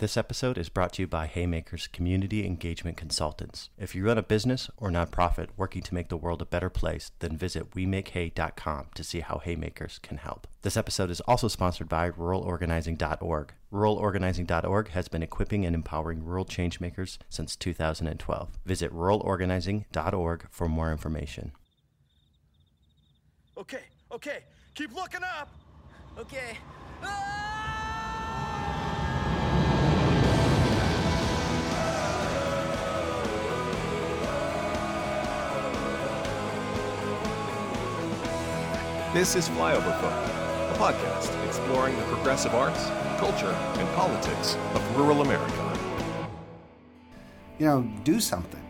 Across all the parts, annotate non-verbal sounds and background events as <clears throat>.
This episode is brought to you by Haymakers Community Engagement Consultants. If you run a business or nonprofit working to make the world a better place, then visit WeMakeHay.com to see how Haymakers can help. This episode is also sponsored by RuralOrganizing.org. RuralOrganizing.org has been equipping and empowering rural changemakers since 2012. Visit RuralOrganizing.org for more information. Okay, okay, keep looking up. Okay. Ah! This is Flyover Folk, a podcast exploring the progressive arts, culture, and politics of rural America. You know, do something.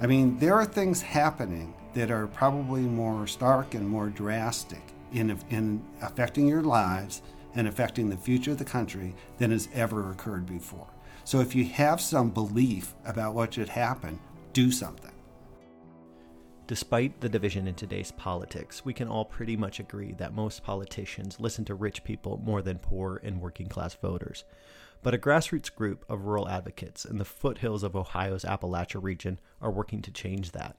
I mean, there are things happening that are probably more stark and more drastic in, in affecting your lives and affecting the future of the country than has ever occurred before. So if you have some belief about what should happen, do something. Despite the division in today's politics, we can all pretty much agree that most politicians listen to rich people more than poor and working class voters. But a grassroots group of rural advocates in the foothills of Ohio's Appalachia region are working to change that.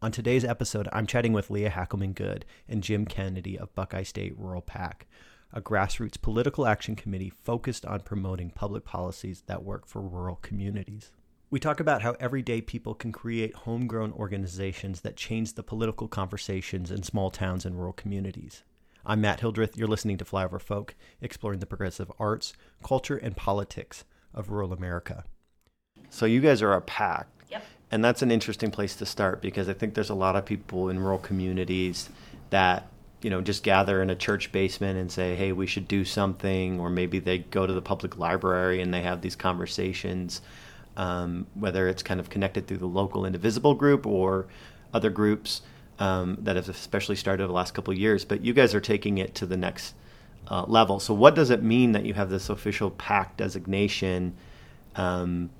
On today's episode, I'm chatting with Leah Hackelman Good and Jim Kennedy of Buckeye State Rural PAC, a grassroots political action committee focused on promoting public policies that work for rural communities. We talk about how everyday people can create homegrown organizations that change the political conversations in small towns and rural communities. I'm Matt Hildreth. You're listening to Flyover Folk, exploring the progressive arts, culture, and politics of rural America. So, you guys are a PAC. Yep. And that's an interesting place to start because I think there's a lot of people in rural communities that, you know, just gather in a church basement and say, hey, we should do something. Or maybe they go to the public library and they have these conversations um, whether it's kind of connected through the local indivisible group or other groups um, that have especially started the last couple of years. But you guys are taking it to the next uh, level. So, what does it mean that you have this official PAC designation? Um,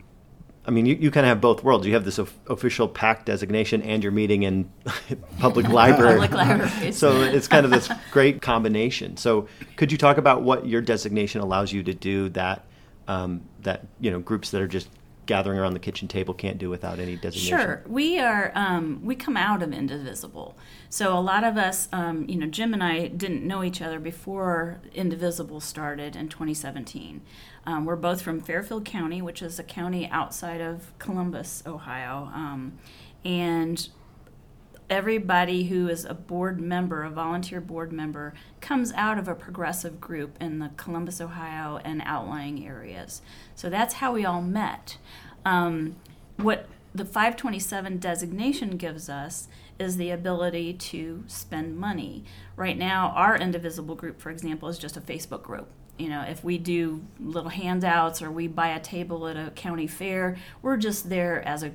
I mean, you, you kind of have both worlds. You have this of, official PAC designation, and you're meeting in <laughs> public <laughs> library. Public libraries. so it's kind of this great combination. So, could you talk about what your designation allows you to do that um, that you know groups that are just gathering around the kitchen table can't do without any designation. Sure, we are. Um, we come out of Indivisible, so a lot of us, um, you know, Jim and I didn't know each other before Indivisible started in 2017. Um, we're both from Fairfield County, which is a county outside of Columbus, Ohio, um, and everybody who is a board member, a volunteer board member, comes out of a progressive group in the Columbus, Ohio, and outlying areas. So that's how we all met. Um, what the 527 designation gives us is the ability to spend money. Right now, our indivisible group, for example, is just a Facebook group. You know, if we do little handouts or we buy a table at a county fair, we're just there as a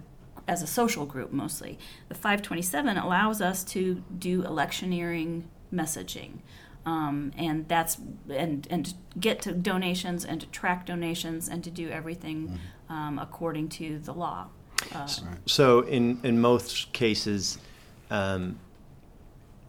as a social group mostly. The 527 allows us to do electioneering messaging. Um, and that's and and get to donations and to track donations and to do everything mm-hmm. um, according to the law. Uh, so in in most cases, um,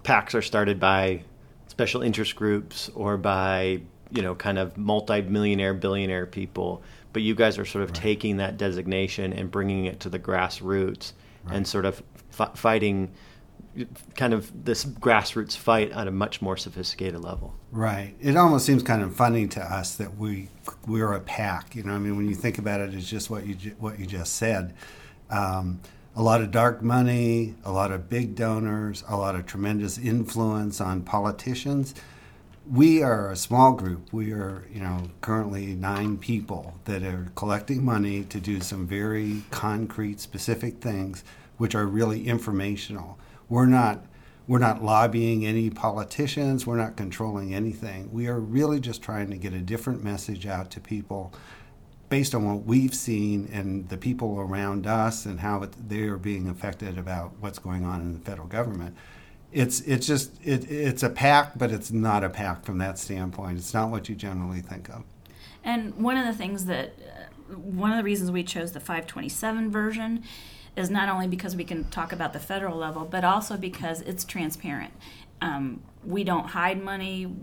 PACs are started by special interest groups or by you know kind of multi-millionaire billionaire people but you guys are sort of right. taking that designation and bringing it to the grassroots right. and sort of f- fighting kind of this grassroots fight on a much more sophisticated level. Right. It almost seems kind of funny to us that we we're a PAC. You know, I mean, when you think about it, it's just what you what you just said. Um, a lot of dark money, a lot of big donors, a lot of tremendous influence on politicians we are a small group. We are, you know, currently nine people that are collecting money to do some very concrete, specific things, which are really informational. We're not we're not lobbying any politicians. We're not controlling anything. We are really just trying to get a different message out to people based on what we've seen and the people around us and how they are being affected about what's going on in the federal government it's it's just it, it's a PAC, but it's not a PAC from that standpoint. It's not what you generally think of. And one of the things that uh, one of the reasons we chose the 527 version is not only because we can talk about the federal level, but also because it's transparent. Um, we don't hide money.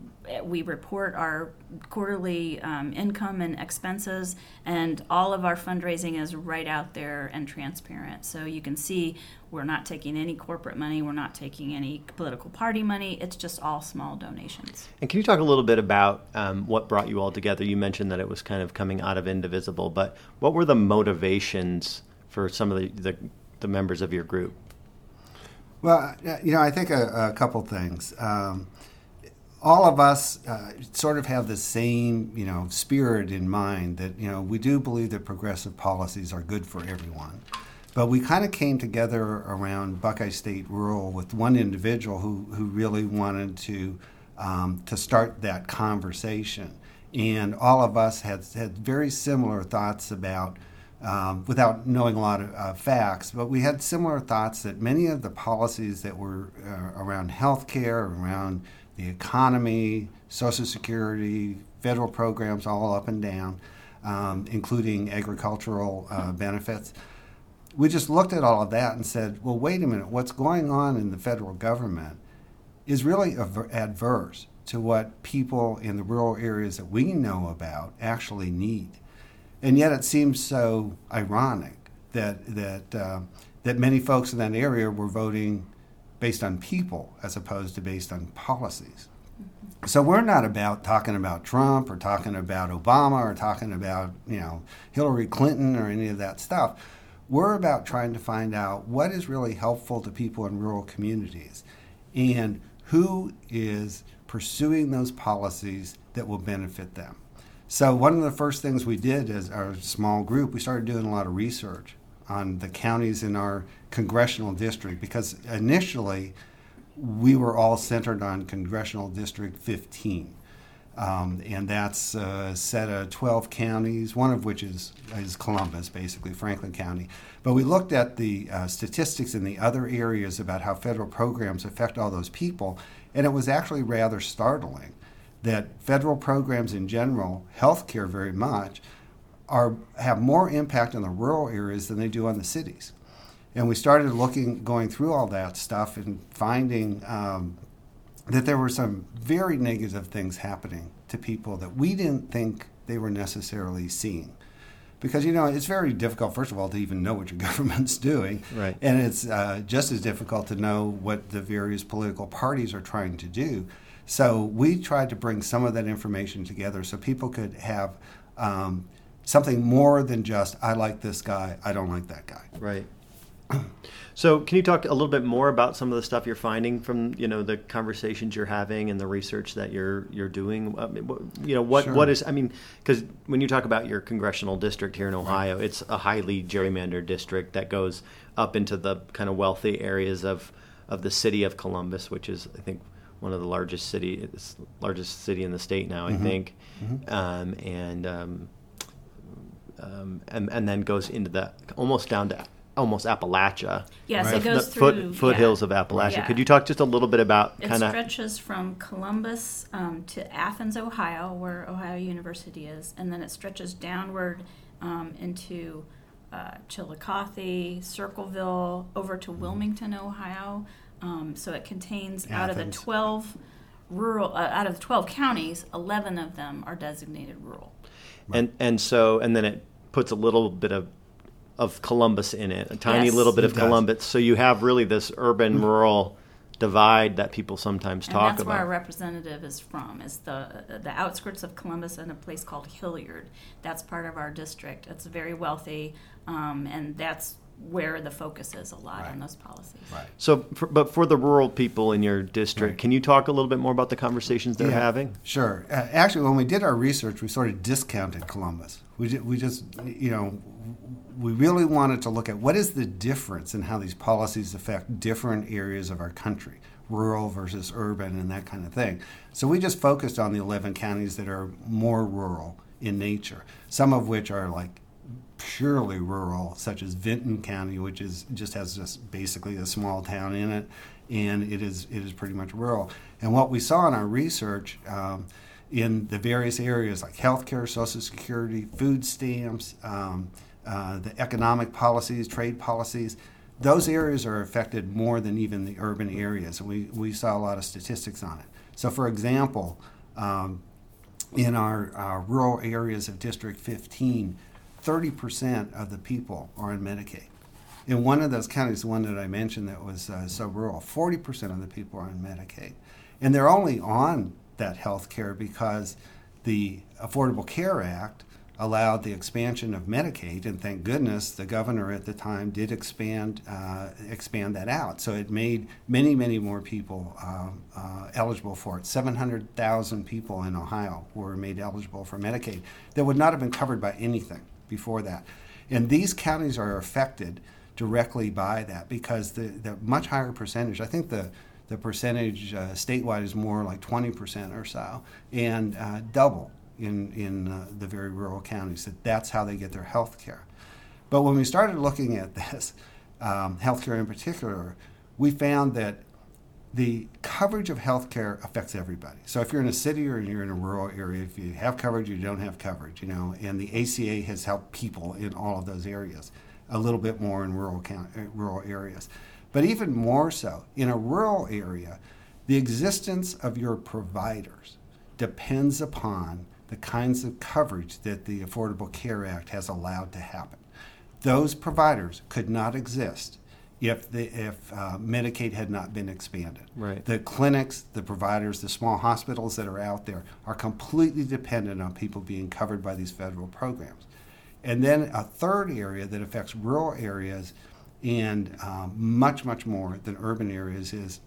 We report our quarterly um, income and expenses, and all of our fundraising is right out there and transparent. So you can see we're not taking any corporate money, we're not taking any political party money. It's just all small donations. And can you talk a little bit about um, what brought you all together? You mentioned that it was kind of coming out of Indivisible, but what were the motivations for some of the, the, the members of your group? Well, you know, I think a, a couple things. Um, all of us uh, sort of have the same, you know, spirit in mind that you know we do believe that progressive policies are good for everyone. But we kind of came together around Buckeye State Rural with one individual who, who really wanted to um, to start that conversation, and all of us had had very similar thoughts about. Um, without knowing a lot of uh, facts, but we had similar thoughts that many of the policies that were uh, around healthcare, around the economy, Social Security, federal programs all up and down, um, including agricultural uh, benefits. We just looked at all of that and said, well, wait a minute, what's going on in the federal government is really adverse to what people in the rural areas that we know about actually need. And yet it seems so ironic that, that, uh, that many folks in that area were voting based on people as opposed to based on policies. So we're not about talking about Trump or talking about Obama or talking about, you know, Hillary Clinton or any of that stuff. We're about trying to find out what is really helpful to people in rural communities and who is pursuing those policies that will benefit them. So one of the first things we did as our small group, we started doing a lot of research on the counties in our congressional district because initially we were all centered on congressional district 15. Um, and that's a set of 12 counties, one of which is, is Columbus, basically, Franklin County. But we looked at the uh, statistics in the other areas about how federal programs affect all those people, and it was actually rather startling that federal programs in general, healthcare very much, are have more impact on the rural areas than they do on the cities. And we started looking, going through all that stuff, and finding um, that there were some very negative things happening to people that we didn't think they were necessarily seeing. Because you know it's very difficult, first of all, to even know what your <laughs> government's doing, right. and it's uh, just as difficult to know what the various political parties are trying to do. So we tried to bring some of that information together so people could have um, something more than just I like this guy, I don't like that guy. Right. <clears throat> So, can you talk a little bit more about some of the stuff you're finding from you know the conversations you're having and the research that you're you're doing? I mean, you know, what Sure. what is? I mean, because when you talk about your congressional district here in Ohio, it's a highly gerrymandered district that goes up into the kind of wealthy areas of of the city of Columbus, which is I think one of the largest city largest city in the state now. I think, um, and um, um, and and then goes into the almost down to almost Appalachia. Yes, Right. it goes the through foot, foothills yeah. of Appalachia. Yeah. Could you talk just a little bit about kind of stretches from Columbus um, to Athens, Ohio, where Ohio University is, and then it stretches downward um, into uh, Chillicothe, Circleville, over to Wilmington, Ohio. Um, so it contains out of the twelve rural, uh, out of the twelve counties, eleven of them are designated rural. and and so and then it puts a little bit of of Columbus in it, a tiny Yes. little bit of does. Mm-hmm. Columbus. So you have really this urban rural divide that people sometimes And talk that's where our representative is from, is the the outskirts of Columbus in a place called Hilliard. That's part of our district. It's very wealthy, um, and that's where the focus is a lot on those policies. Right. So, for, but for the rural people in your district, Right. can you talk a little bit more about the conversations they're Yeah, having? Sure. Uh, actually, when we did our research, we sort of discounted Columbus. We, ju- we just, you know, we really wanted to look at what is the difference in how these policies affect different areas of our country, rural versus urban, and that kind of thing. So we just focused on the 11 counties that are more rural in nature, some of which are like purely rural, such as Vinton County, which is just has just basically a small town in it, and it is it is pretty much rural. And what we saw in our research um, in the various areas like healthcare, Social Security, food stamps, um, uh, the economic policies, trade policies, those areas are affected more than even the urban areas, and we, we saw a lot of statistics on it. So, for example, um, in our, our rural areas of District 15, 30% of the people are on Medicaid. In one of those counties, the one that I mentioned that was uh, so rural, 40% of the people are on Medicaid. And they're only on that health care because the Affordable Care Act allowed the expansion of Medicaid, and thank goodness the governor at the time did expand uh, expand that out. So it made many, many more people uh, uh, eligible for it. Seven hundred thousand people in Ohio were made eligible for Medicaid that would not have been covered by anything before that, and these counties are affected directly by that because the, the much higher percentage. I think the the percentage uh, statewide is more like 20% or so, and uh, double in, in uh, the very rural counties, that that's how they get their health care. But when we started looking at this, um, healthcare in particular, we found that the coverage of healthcare affects everybody. So if you're in a city or you're in a rural area, if you have coverage, you don't have coverage, you know, and the ACA has helped people in all of those areas, a little bit more in rural, uh, rural areas. But even more so, in a rural area, the existence of your providers depends upon the kinds of coverage that the Affordable Care Act has allowed to happen. Those providers could not exist if the, if uh, Medicaid had not been expanded. Right. The clinics, the providers, the small hospitals that are out there are completely dependent on people being covered by these federal programs. And then a third area that affects rural areas and um, much, much more than urban areas is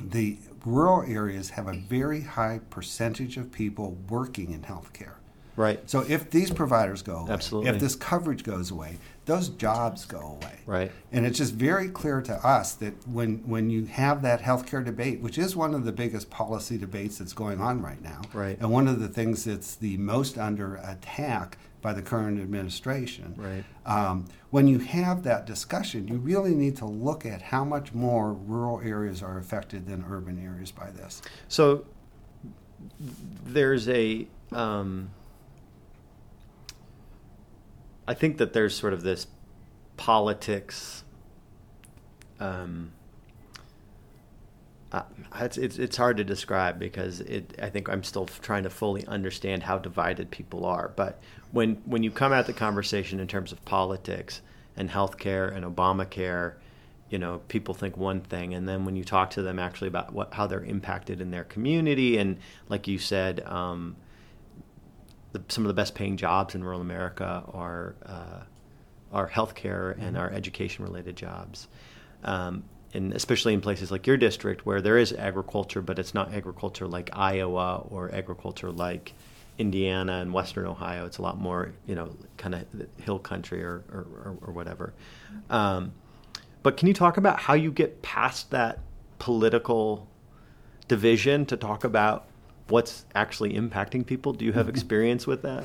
the rural areas have a very high percentage of people working in healthcare. Right. So if these providers go away, Absolutely. if this coverage goes away, those jobs go away. Right. And it's just very clear to us that when when you have that healthcare debate, which is one of the biggest policy debates that's going on right now, Right. and one of the things that's the most under attack by the current administration. Right. Um, when you have that discussion, you really need to look at how much more rural areas are affected than urban areas by this. So there's a. Um, I think that there's sort of this politics. Um, uh, it's, it's it's hard to describe because it. I think I'm still trying to fully understand how divided people are. But when when you come at the conversation in terms of politics and healthcare and Obamacare, you know, people think one thing, and then when you talk to them actually about what how they're impacted in their community, and like you said, um, the, some of the best paying jobs in rural America are uh, are healthcare and our education related jobs. Um, and especially in places like your district where there is agriculture, but it's not agriculture like Iowa or agriculture like Indiana and Western Ohio. It's a lot more, you know, kind of hill country or, or, or, or whatever. Um, but can you talk about how you get past that political division to talk about what's actually impacting people? Do you have mm-hmm. experience with that?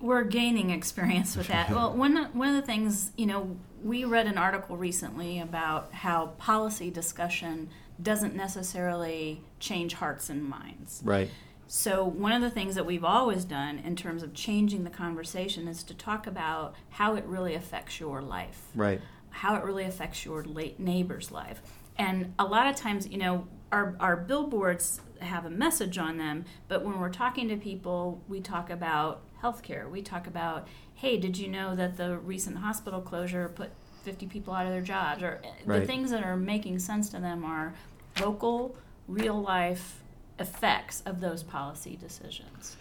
We're gaining experience with that. Well, one one of the things you know, we read an article recently about how policy discussion doesn't necessarily change hearts and minds. Right. So, one of the things that we've always done in terms of changing the conversation is to talk about how it really affects your life, Right. how it really affects your late neighbor's life. And a lot of times, you know, our, our billboards have a message on them, but when we're talking to people, we talk about healthcare. We talk about, hey, did you know that the recent hospital closure put 50 people out of their jobs? Or eh, the things that are making sense to them are local, real life effects of those policy decisions.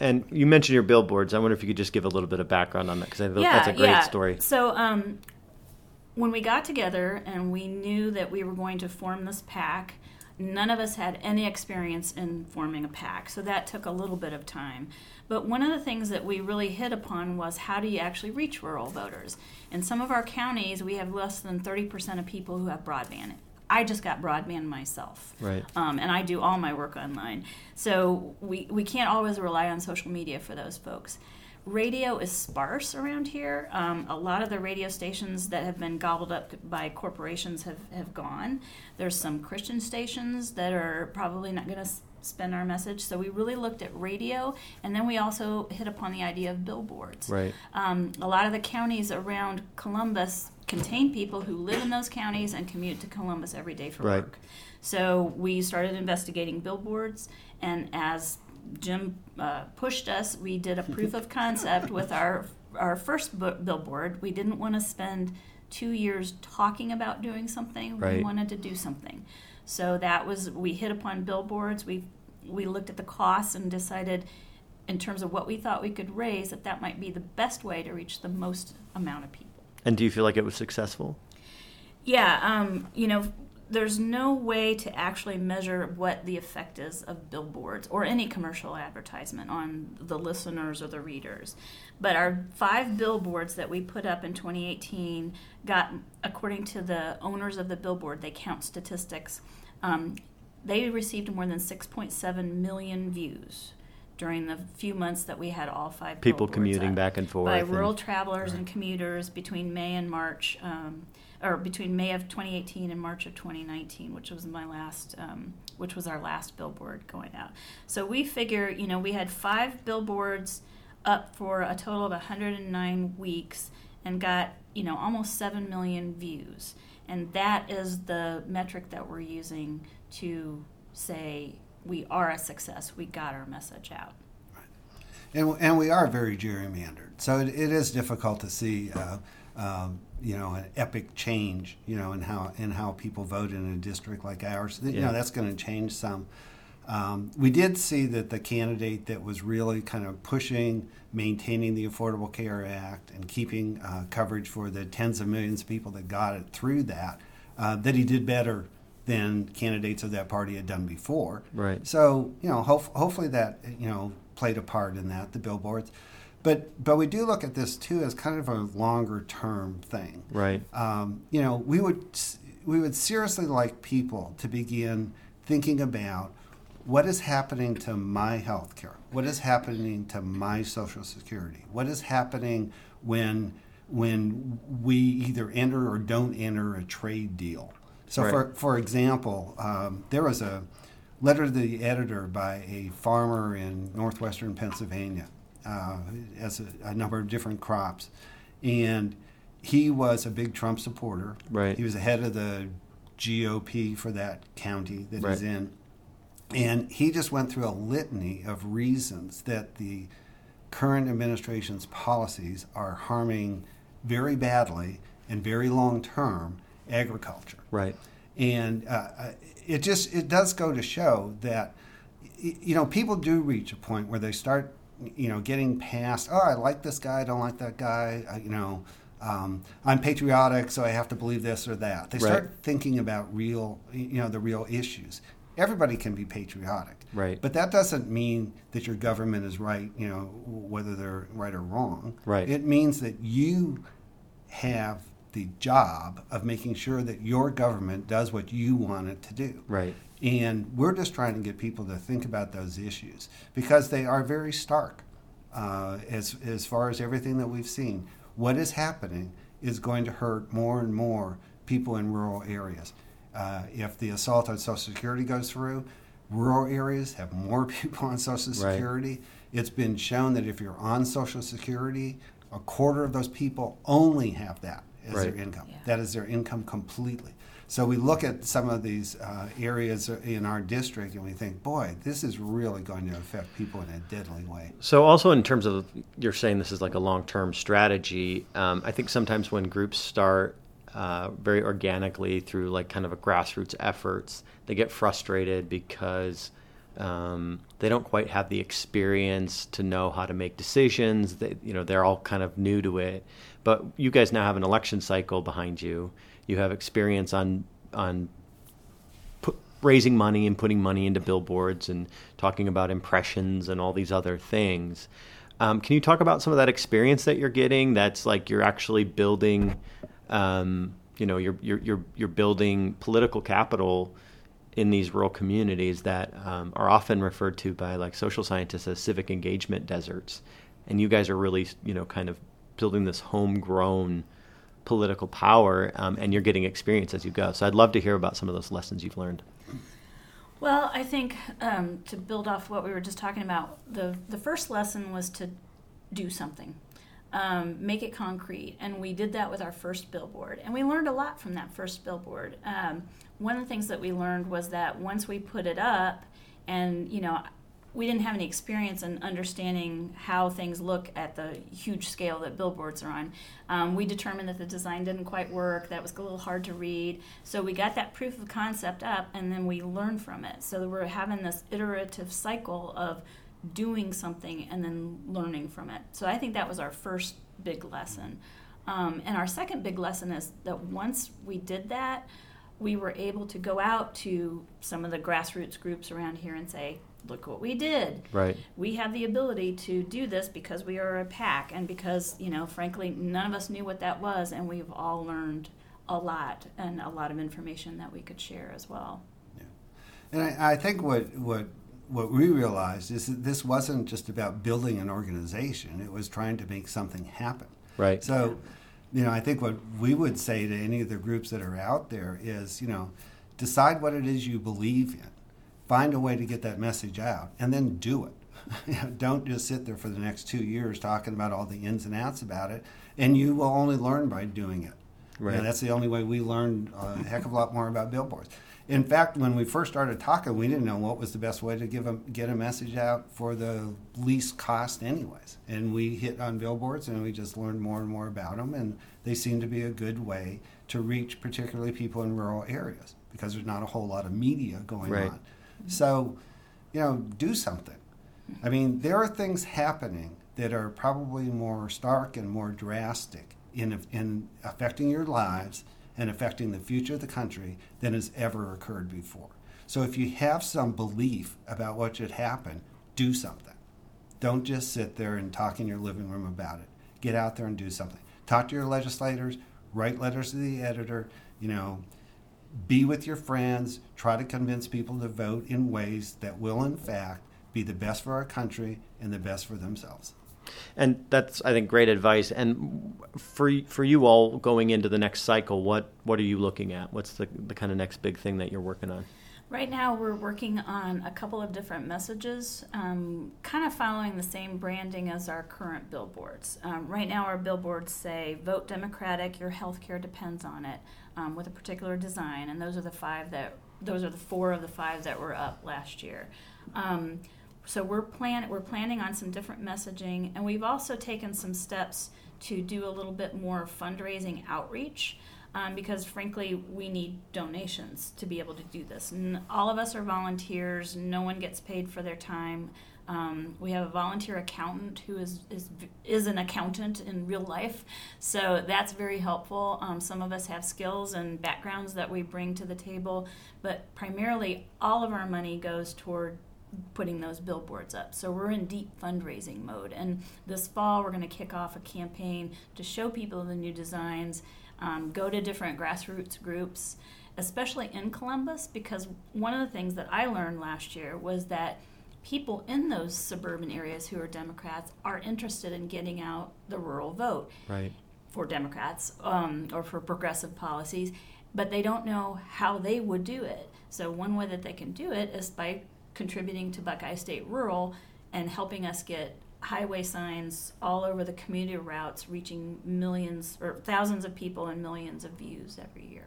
And you mentioned your billboards. I wonder if you could just give a little bit of background on that because I think that's a great story. So, um, when we got together and we knew that we were going to form this PAC, none of us had any experience in forming a PAC, so that took a little bit of time. But one of the things that we really hit upon was how do you actually reach rural voters? In some of our counties, we have less than 30% of people who have broadband. I just got broadband myself Right. um, and I do all my work online. So we, we can't always rely on social media for those folks. Radio is sparse around here. Um, a lot of the radio stations that have been gobbled up by corporations have, have gone. There's some Christian stations that are probably not going to spend our message. So we really looked at radio, and then we also hit upon the idea of billboards. Right. Um, a lot of the counties around Columbus contain people who live in those counties and commute to Columbus every day for Right. work. So we started investigating billboards, and as Jim uh, pushed us, we did a proof of <laughs> concept with our our first bu- billboard. We didn't want to spend two years talking about doing something. Right. We wanted to do something. So that was we hit upon billboards. We we looked at the costs and decided, in terms of what we thought we could raise, that that might be the best way to reach the most amount of people. And do you feel like it was successful? Yeah, um, you know, there's no way to actually measure what the effect is of billboards or any commercial advertisement on the listeners or the readers. But our five billboards that we put up in 2018 got, according to the owners of the billboard, they count statistics, um, they received more than 6.7 million views during the few months that we had all five People commuting up back and forth. by and- rural travelers and commuters between May and March, um, or between May of 2018 and March of 2019, which was my last, um, which was our last billboard going out. So we figure, you know, we had five billboards up for a total of 109 weeks and got, you know, almost 7 million views. And that is the metric that we're using to say we are a success. We got our message out. And, and we are very gerrymandered. So it, it is difficult to see, uh, um, you know, an epic change, you know, in how in how people vote in a district like ours. You Yeah. know, that's going to change some. Um, we did see that the candidate that was really kind of pushing maintaining the Affordable Care Act and keeping uh, coverage for the tens of millions of people that got it through that, uh, that he did better than candidates of that party had done before. Right. So you know, hope, hopefully that you know played a part in that the billboards, but but we do look at this too as kind of a longer term thing. Right. Um, you know, we would we would seriously like people to begin thinking about what is happening to my health care, what is happening to my social security, what is happening when when we either enter or don't enter a trade deal. So, Right. for for example, um, there was a letter to the editor by a farmer in northwestern Pennsylvania, uh, as a, a number of different crops, and he was a big Trump supporter. Right. He was the head of the GOP for that county that Right. he's in, and he just went through a litany of reasons that the current administration's policies are harming very badly and very long term agriculture. Right. And uh, it just it does go to show that you know people do reach a point where they start you know getting past oh I like this guy I don't like that guy I, you know um, I'm patriotic so I have to believe this or that they start Right. thinking about real you know the real issues everybody can be patriotic Right. but that doesn't mean that your government is right you know whether they're right or wrong Right. it means that you have the job of making sure that your government does what you want it to do. Right. And we're just trying to get people to think about those issues because they are very stark uh, as, as far as everything that we've seen. What is happening is going to hurt more and more people in rural areas. Uh, if the assault on Social Security goes through, rural areas have more <laughs> people on Social Right. Security. It's been shown that if you're on Social Security, a quarter of those people only have that as Right. their income. Yeah. That is their income completely. So we look at some of these uh, areas in our district and we think, boy, this is really going to affect people in a deadly way. So, also in terms of you're saying this is like a long term strategy, um, I think sometimes when groups start uh, very organically through like kind of a grassroots efforts, they get frustrated because um, they don't quite have the experience to know how to make decisions. They, you know, they're all kind of new to it. But you guys now have an election cycle behind you. You have experience on on raising money and putting money into billboards and talking about impressions and all these other things. Um, can you talk about some of that experience that you're getting? That's like you're actually building, um, you know, you're, you're you're you're building political capital in these rural communities that um, are often referred to by like social scientists as civic engagement deserts. And you guys are really, you know, kind of building this homegrown political power, um, and you're getting experience as you go. So I'd love to hear about some of those lessons you've learned. Well, I think um, to build off what we were just talking about, the the first lesson was to do something, um, make it concrete, and we did that with our first billboard, and we learned a lot from that first billboard. Um, one of the things that we learned was that once we put it up, and you know, we didn't have any experience in understanding how things look at the huge scale that billboards are on. Um, we determined that the design didn't quite work, that was a little hard to read. So we got that proof of concept up and then we learned from it. So we're having this iterative cycle of doing something and then learning from it. So I think that was our first big lesson. Um, and our second big lesson is that once we did that, we were able to go out to some of the grassroots groups around here and say, look what we did. Right. We have the ability to do this because we are a PAC and because, you know, frankly, none of us knew what that was and we've all learned a lot and a lot of information that we could share as well. Yeah. And I, I think what, what what we realized is that this wasn't just about building an organization, it was trying to make something happen. Right. So, you know, I think what we would say to any of the groups that are out there is, you know, decide what it is you believe in find a way to get that message out and then do it. <laughs> don't just sit there for the next two years talking about all the ins and outs about it, and you will only learn by doing it. Right. You know, that's the only way we learned a heck of a lot more about billboards. In fact, when we first started talking, we didn't know what was the best way to give a, get a message out for the least cost, anyways. And we hit on billboards, and we just learned more and more about them, and they seem to be a good way to reach particularly people in rural areas because there's not a whole lot of media going right. on. So, you know, do something. I mean, there are things happening that are probably more stark and more drastic in, in affecting your lives and affecting the future of the country than has ever occurred before. So if you have some belief about what should happen, do something. Don't just sit there and talk in your living room about it. Get out there and do something. Talk to your legislators, write letters to the editor, you know, be with your friends, try to convince people to vote in ways that will, in fact, be the best for our country and the best for themselves. And that's, I think, great advice. And for for you all going into the next cycle, what what are you looking at? What's the the kind of next big thing that you're working on? Right now, we're working on a couple of different messages, um, kind of following the same branding as our current billboards. Um, right now, our billboards say, Vote Democratic, your health care depends on it, um, with a particular design. And those are the five that, those are the four of the five that were up last year. Um, so we're, plan- we're planning on some different messaging, and we've also taken some steps to do a little bit more fundraising outreach um, because frankly, we need donations to be able to do this. All of us are volunteers, no one gets paid for their time. Um, we have a volunteer accountant who is, is is an accountant in real life, so that's very helpful. Um, some of us have skills and backgrounds that we bring to the table, but primarily all of our money goes toward putting those billboards up. So we're in deep fundraising mode, and this fall we're going to kick off a campaign to show people the new designs um, go to different grassroots groups, especially in Columbus, because one of the things that I learned last year was that people in those suburban areas who are Democrats are interested in getting out the rural vote right. for Democrats um, or for progressive policies, but they don't know how they would do it. So, one way that they can do it is by contributing to Buckeye State Rural and helping us get highway signs all over the commuter routes, reaching millions or thousands of people and millions of views every year.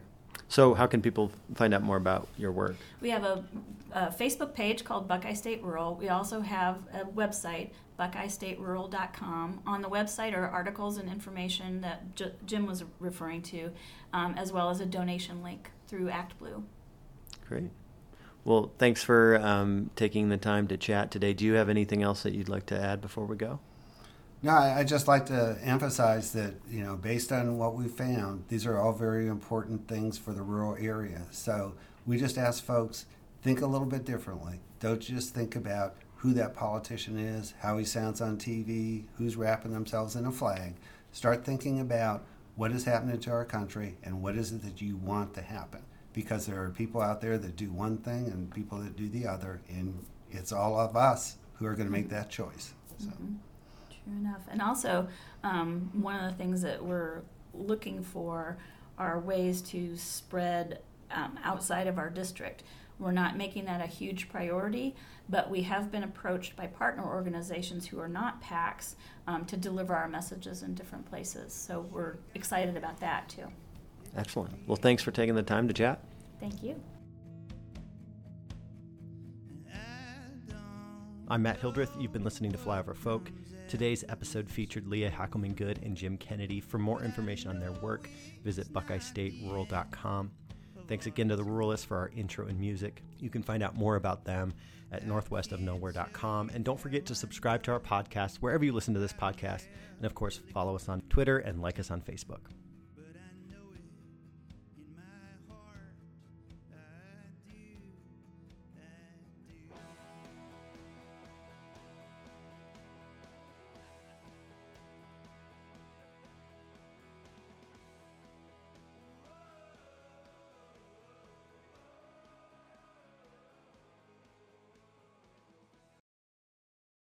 So, how can people find out more about your work? We have a, a Facebook page called Buckeye State Rural. We also have a website, buckeyestaterural.com. On the website are articles and information that J- Jim was referring to, um, as well as a donation link through ActBlue. Great. Well, thanks for um, taking the time to chat today. Do you have anything else that you'd like to add before we go? No, I just like to emphasize that, you know, based on what we found, these are all very important things for the rural area. So we just ask folks, think a little bit differently. Don't just think about who that politician is, how he sounds on TV, who's wrapping themselves in a flag. Start thinking about what is happening to our country and what is it that you want to happen because there are people out there that do one thing and people that do the other, and it's all of us who are going to make that choice. So. Mm-hmm. True enough. And also, um, one of the things that we're looking for are ways to spread um, outside of our district. We're not making that a huge priority, but we have been approached by partner organizations who are not PACs um, to deliver our messages in different places. So we're excited about that too. Excellent. Well, thanks for taking the time to chat. Thank you. I'm Matt Hildreth. You've been listening to Flyover Folk. Today's episode featured Leah Hackelman Good and Jim Kennedy. For more information on their work, visit BuckeyestateRural.com. Thanks again to the Ruralists for our intro and music. You can find out more about them at northwestofnowhere.com. And don't forget to subscribe to our podcast wherever you listen to this podcast. And of course, follow us on Twitter and like us on Facebook.